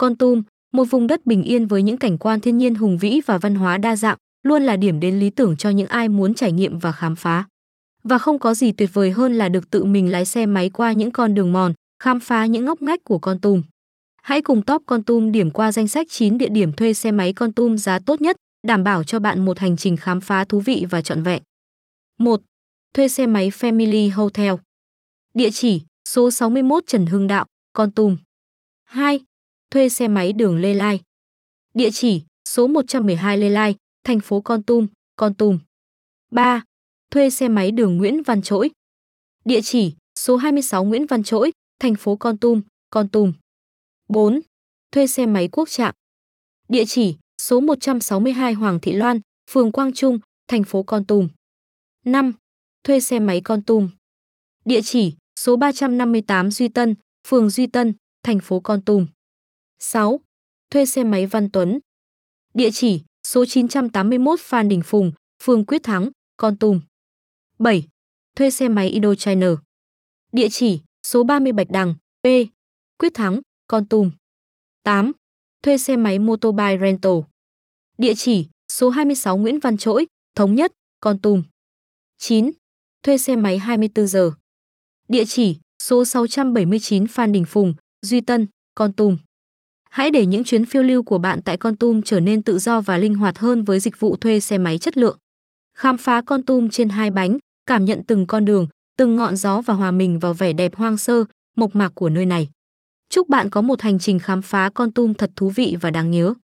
Con Tum, một vùng đất bình yên với những cảnh quan thiên nhiên hùng vĩ và văn hóa đa dạng, luôn là điểm đến lý tưởng cho những ai muốn trải nghiệm và khám phá. Và không có gì tuyệt vời hơn là được tự mình lái xe máy qua những con đường mòn, khám phá những ngóc ngách của Con Tum. Hãy cùng Top Con Tum điểm qua danh sách 9 địa điểm thuê xe máy Con Tum giá tốt nhất, đảm bảo cho bạn một hành trình khám phá thú vị và trọn vẹn. 1. Thuê xe máy Family Hotel. Địa chỉ: số 61 Trần Hưng Đạo, Con Tum. 2. Thuê xe máy đường Lê Lai. Địa chỉ: số 112 Lê Lai, thành phố Con Tum, Con Tum. 3. Thuê xe máy đường Nguyễn Văn Trỗi. Địa chỉ: số 26 Nguyễn Văn Trỗi, thành phố Con Tum, Con Tum. 4. Thuê xe máy Quốc Trạm. Địa chỉ: số 162 Hoàng Thị Loan, phường Quang Trung, thành phố Con Tum. 5. Thuê xe máy Con Tum. Địa chỉ: số 358 Duy Tân, phường Duy Tân, thành phố Con Tum. 6. Thuê xe máy Văn Tuấn. Địa chỉ: số 981 Phan Đình Phùng, phường Quyết Thắng, Con Tum. 7. Thuê xe máy Indochina. Địa chỉ: số 30 Bạch Đằng, P. Quyết Thắng, Con Tum. 8. Thuê xe máy Motobike Rental. Địa chỉ: số 26 Nguyễn Văn Trỗi, Thống Nhất, Con Tum. 9. Thuê xe máy 24 giờ. Địa chỉ: số 679 Phan Đình Phùng, Duy Tân, Con Tum. Hãy để những chuyến phiêu lưu của bạn tại Con Tum trở nên tự do và linh hoạt hơn với dịch vụ thuê xe máy chất lượng. Khám phá Con Tum trên hai bánh, cảm nhận từng con đường, từng ngọn gió và hòa mình vào vẻ đẹp hoang sơ, mộc mạc của nơi này. Chúc bạn có một hành trình khám phá Con Tum thật thú vị và đáng nhớ.